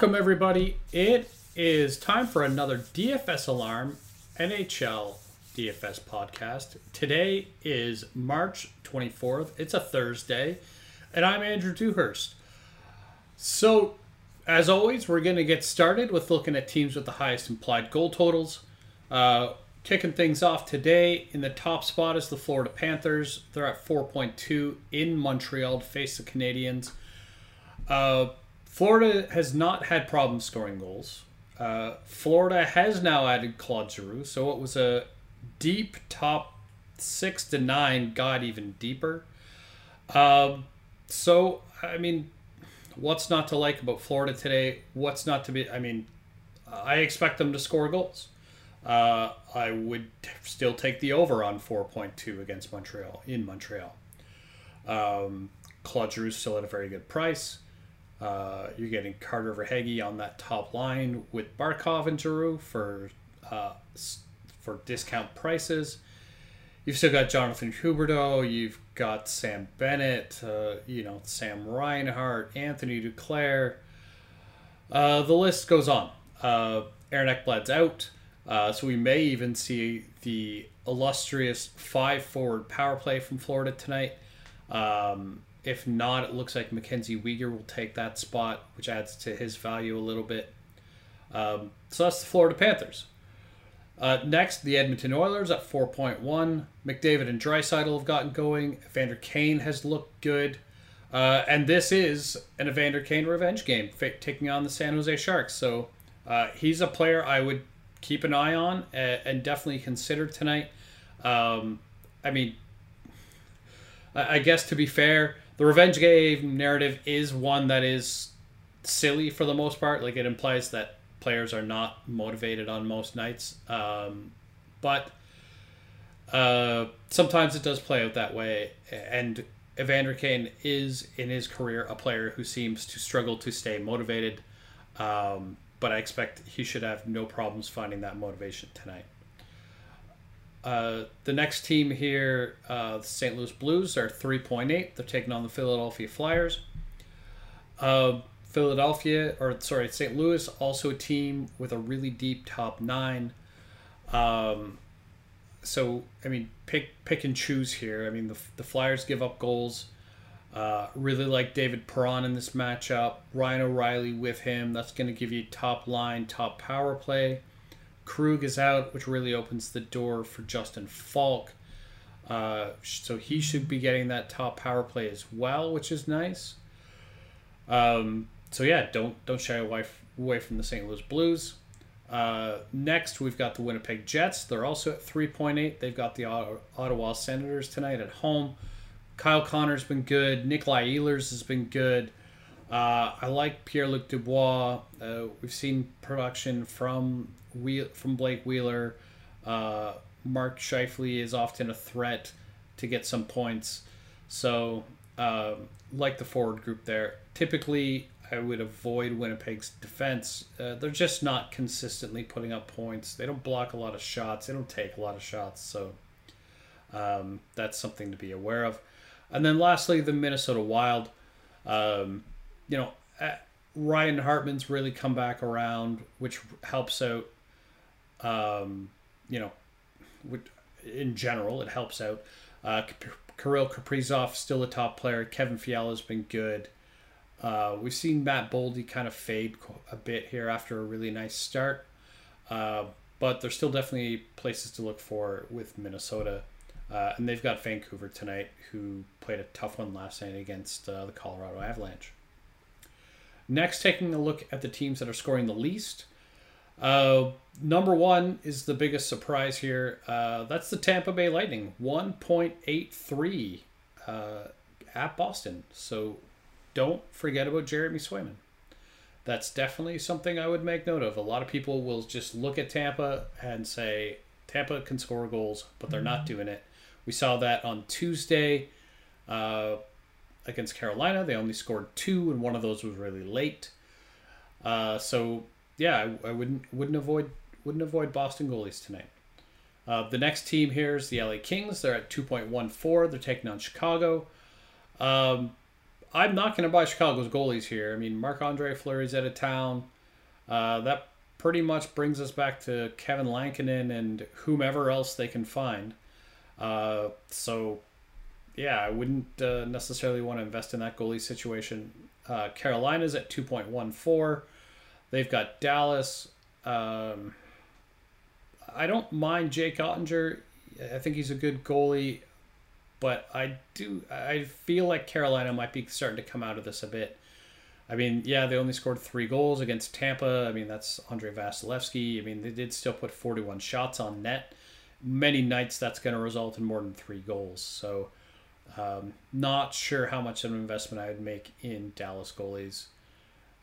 Welcome, everybody. It is time for another DFS Alarm NHL DFS podcast. Today is March 24th. It's a Thursday, and I'm Andrew Dewhurst. So, as always, we're going to get started with looking at teams with the highest implied goal totals. Uh, kicking things off today in the top spot is the Florida Panthers. They're at 4.2 in Montreal to face the Canadiens. Uh, Florida has not had problems scoring goals. Uh, Florida has now added Claude Giroux, so it was a deep top six to nine got even deeper. Um, so I mean, what's not to like about Florida today? What's not to be? I mean, I expect them to score goals. Uh, I would still take the over on 4.2 against Montreal in Montreal. Um, Claude Giroux still at a very good price. Uh, you're getting Carter Verhaeghe on that top line with Barkov and Giroux for uh, for discount prices. You've still got Jonathan Huberdeau. You've got Sam Bennett. Uh, you know Sam Reinhart, Anthony Duclair. Uh, the list goes on. Uh, Aaron Ekblad's out, uh, so we may even see the illustrious five forward power play from Florida tonight. Um, if not, it looks like Mackenzie Weegar will take that spot, which adds to his value a little bit. Um, so that's the Florida Panthers. Uh, next, the Edmonton Oilers at 4.1. McDavid and Draisaitl have gotten going. Evander Kane has looked good. Uh, and this is an Evander Kane revenge game, taking on the San Jose Sharks. So uh, he's a player I would keep an eye on and, and definitely consider tonight. Um, I mean, I guess to be fair, the revenge game narrative is one that is silly for the most part. Like it implies that players are not motivated on most nights. Um, but uh, sometimes it does play out that way. And Evander Kane is, in his career, a player who seems to struggle to stay motivated. Um, but I expect he should have no problems finding that motivation tonight. Uh, the next team here, uh, the St. Louis Blues, are 3.8. They're taking on the Philadelphia Flyers. Uh, Philadelphia, or sorry, St. Louis, also a team with a really deep top nine. Um, so I mean, pick pick and choose here. I mean, the the Flyers give up goals. Uh, really like David Perron in this matchup. Ryan O'Reilly with him. That's going to give you top line, top power play. Krug is out, which really opens the door for Justin Faulk. Uh, so he should be getting that top power play as well, which is nice. Um, so yeah, don't don't shy away away from the St. Louis Blues. Uh, next, we've got the Winnipeg Jets. They're also at 3.8. They've got the Ottawa Senators tonight at home. Kyle Connor's been good. Nikolai Ehlers has been good. Uh, I like Pierre Luc Dubois. Uh, we've seen production from from Blake Wheeler. Uh, Mark Scheifele is often a threat to get some points. So, um, like the forward group there, typically I would avoid Winnipeg's defense. Uh, they're just not consistently putting up points. They don't block a lot of shots. They don't take a lot of shots. So um, that's something to be aware of. And then lastly, the Minnesota Wild. Um, you know, uh, Ryan Hartman's really come back around, which helps out um, you know, in general, it helps out. Uh, Kirill Kaprizov still a top player. Kevin Fiala has been good. Uh, we've seen Matt Boldy kind of fade a bit here after a really nice start, uh, but there's still definitely places to look for with Minnesota. Uh, and they've got Vancouver tonight, who played a tough one last night against uh, the Colorado Avalanche. Next, taking a look at the teams that are scoring the least. Uh, number one is the biggest surprise here. Uh, that's the Tampa Bay Lightning, 1.83 uh, at Boston. So don't forget about Jeremy Swayman. That's definitely something I would make note of. A lot of people will just look at Tampa and say Tampa can score goals, but they're not doing it. We saw that on Tuesday uh, against Carolina. They only scored two, and one of those was really late. Uh, so yeah, I, I, wouldn't wouldn't avoid wouldn't avoid Boston goalies tonight. Uh, the next team here is the LA Kings. They're at 2.14. They're taking on Chicago. Um, I'm not going to buy Chicago's goalies here. I mean, Marc Andre Fleury's out of town. Uh, that pretty much brings us back to Kevin Lankinen and whomever else they can find. Uh, so, yeah, I wouldn't uh, necessarily want to invest in that goalie situation. Uh, Carolina's at 2.14. They've got Dallas. Um, I don't mind Jake Oettinger. I think he's a good goalie, but I do I feel like Carolina might be starting to come out of this a bit. I mean, yeah, they only scored three goals against Tampa. I mean, that's Andrei Vasilevskiy. I mean, they did still put 41 shots on net. Many nights that's going to result in more than three goals. So, um, not sure how much of an investment I would make in Dallas goalies.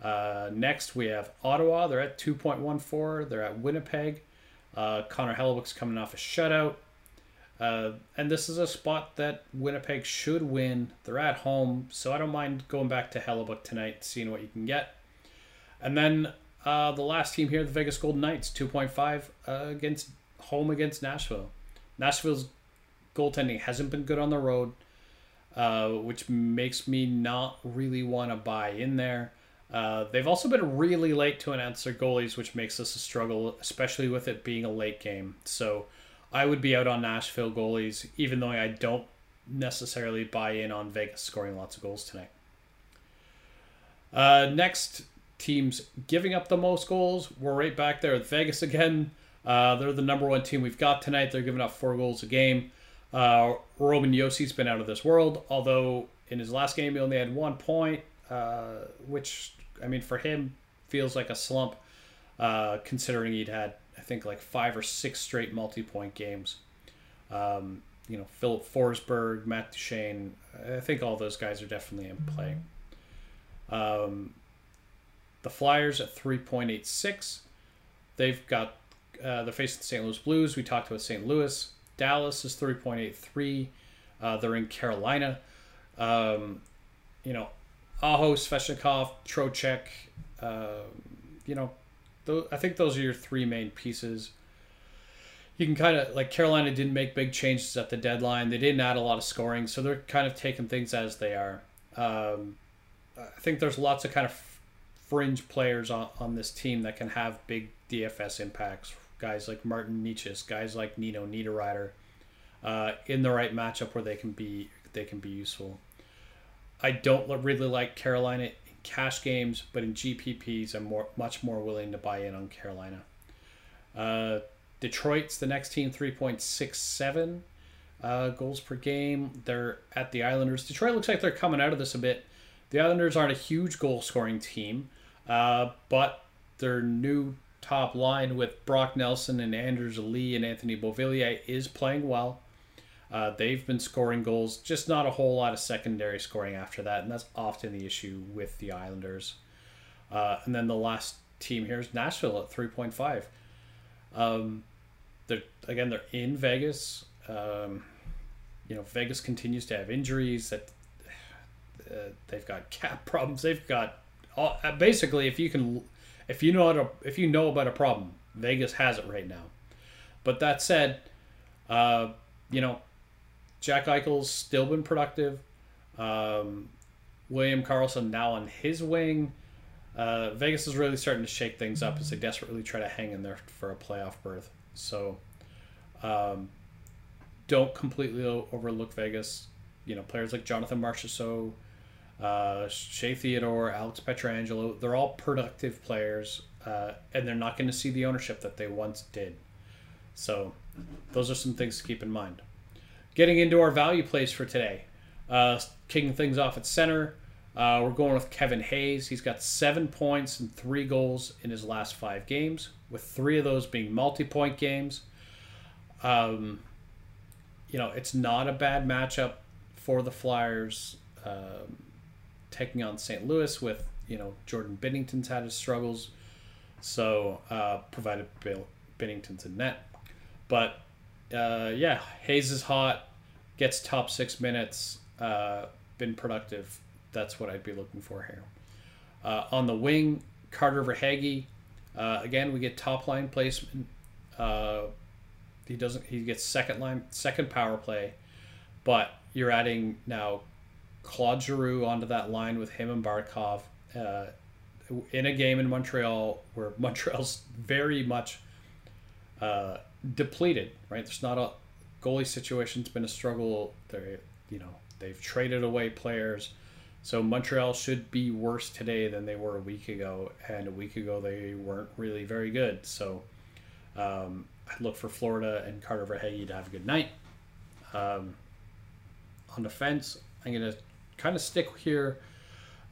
Uh, next, we have Ottawa. They're at 2.14. They're at Winnipeg. Uh, Connor Hellebuyck's coming off a shutout. Uh, and this is a spot that Winnipeg should win. They're at home, so I don't mind going back to Hellebuyck tonight, seeing what you can get. And then uh, the last team here, the Vegas Golden Knights, 2.5 uh, against home against Nashville. Nashville's goaltending hasn't been good on the road, uh, which makes me not really want to buy in there. Uh, they've also been really late to announce their goalies, which makes this a struggle, especially with it being a late game. So I would be out on Nashville goalies, even though I don't necessarily buy in on Vegas scoring lots of goals tonight. Uh, next, teams giving up the most goals. We're right back there with Vegas again. Uh, they're the number one team we've got tonight. They're giving up four goals a game. Uh, Roman Josi's been out of this world, although in his last game he only had one point, uh, which I mean for him feels like a slump, uh, considering he'd had I think like five or six straight multi-point games. Um, you know, Filip Forsberg, Matt Duchene. I think all those guys are definitely in play. Um, the Flyers at 3.86. They've got uh, they're facing the St. Louis Blues. We talked about St. Louis. Dallas is 3.83. Uh, they're in Carolina. Um, you know, Aho, Svechnikov, Trocheck. Uh, you know, I think those are your three main pieces. You can kind of like Carolina didn't make big changes at the deadline. They didn't add a lot of scoring, so they're kind of taking things as they are. Um, I think there's lots of kind of fringe players on, on this team that can have big DFS impacts. Guys like Martin Necas, guys like Nino Niederreiter, uh, in the right matchup where they can be they can be useful. I don't really like Carolina in cash games, but in GPPs, I'm more much more willing to buy in on Carolina. Uh, Detroit's the next team, three point six seven uh, goals per game. They're at the Islanders. Detroit looks like they're coming out of this a bit. The Islanders aren't a huge goal scoring team, uh, but their new top line with Brock Nelson and Anders Lee and Anthony Beauvillier is playing well. Uh, they've been scoring goals, just not a whole lot of secondary scoring after that, and that's often the issue with the Islanders. Uh, and then the last team here is Nashville at 3.5. Um, they're again they're in Vegas. Um, you know, Vegas continues to have injuries. That uh, they've got cap problems. They've got all, uh, basically if you can, if you know to, if you know about a problem, Vegas has it right now. But that said, uh, you know, Jack Eichel's still been productive. Um, William Karlsson now on his wing. Uh, Vegas is really starting to shake things up as they desperately try to hang in there for a playoff berth. So, um, don't completely overlook Vegas. You know, players like Jonathan Marchessault, uh, Shea Theodore, Alex Pietrangelo, they're all productive players, uh, and they're not going to see the ownership that they once did. So, those are some things to keep in mind. Getting into our value plays for today, uh, kicking things off at center. Uh, we're going with Kevin Hayes. He's got seven points and three goals in his last five games, with three of those being multi-point games. Um, you know, it's not a bad matchup for the Flyers um, taking on St. Louis with, you know, Jordan Binnington's had his struggles. So, uh, provided Bill Binnington's in net. But, uh, yeah, Hayes is hot, gets top six minutes, uh, been productive that's what I'd be looking for here. Uh, on the wing, Carter Verhaeghe. Uh, again, we get top line placement. Uh, he doesn't. He gets second line, second power play, but you're adding now Claude Giroux onto that line with him and Barkov uh, in a game in Montreal where Montreal's very much uh, depleted. Right, there's not a goalie situation's been a struggle. They, you know, they've traded away players. So Montreal should be worse today than they were a week ago, and a week ago they weren't really very good. So um, I look for Florida and Carter Verhaeghe to have a good night. Um, on defense, I'm gonna kind of stick here.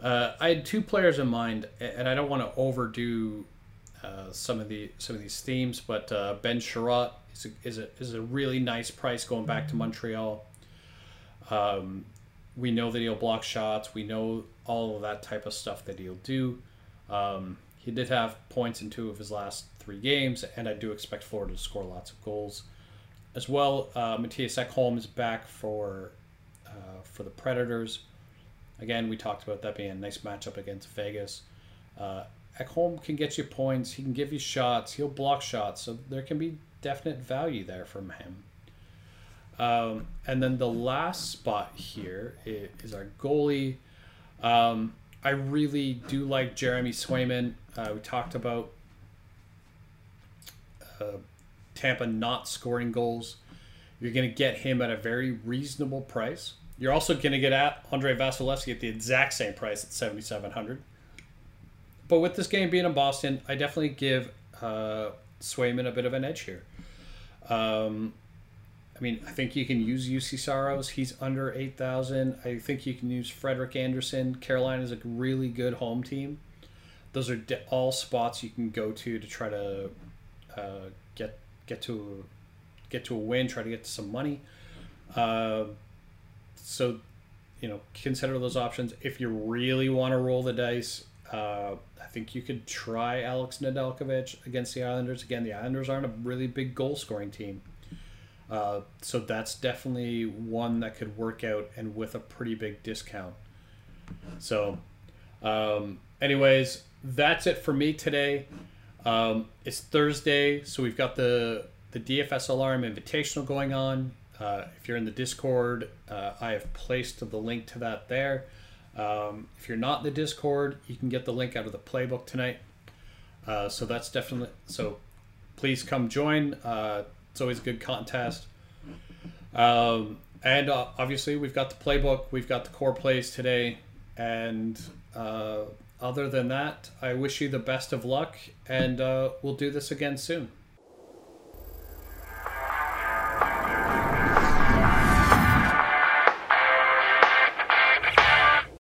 Uh, I had two players in mind, and I don't want to overdo uh, some of the some of these themes, but uh, Ben Chiarot is a, is a is a really nice price going back to Montreal. Um, we know that he'll block shots. We know all of that type of stuff that he'll do. Um, he did have points in two of his last three games, and I do expect Florida to score lots of goals. As well, uh, Mattias Ekholm is back for uh, for the Predators. Again, we talked about that being a nice matchup against Vegas. Uh, Ekholm can get you points. He can give you shots. He'll block shots, so there can be definite value there from him. Um, and then the last spot here is our goalie. Um, I really do like Jeremy Swayman. Uh, we talked about uh, Tampa not scoring goals. You're going to get him at a very reasonable price. You're also going to get at Andrei Vasilevskiy at the exact same price at 7,700. But with this game being in Boston, I definitely give uh, Swayman a bit of an edge here. Um, I mean, I think you can use Juuse Saros. He's under 8,000. I think you can use Frederik Andersen. Carolina is a really good home team. Those are all spots you can go to to try to uh, get get to get to a win, try to get some money. Uh, so, you know, consider those options. If you really want to roll the dice, uh, I think you could try Alex Nedeljkovic against the Islanders. Again, the Islanders aren't a really big goal scoring team. Uh, so that's definitely one that could work out and with a pretty big discount. So, um, anyways, that's it for me today. Um, it's Thursday, so we've got the the DFS Alarm Invitational going on. Uh, if you're in the Discord, uh, I have placed the link to that there. Um, if you're not in the Discord, you can get the link out of the playbook tonight. Uh, so that's definitely so. Please come join. Uh, it's always a good contest. Um, and uh, obviously, we've got the playbook. We've got the core plays today. And uh, other than that, I wish you the best of luck, and uh, we'll do this again soon.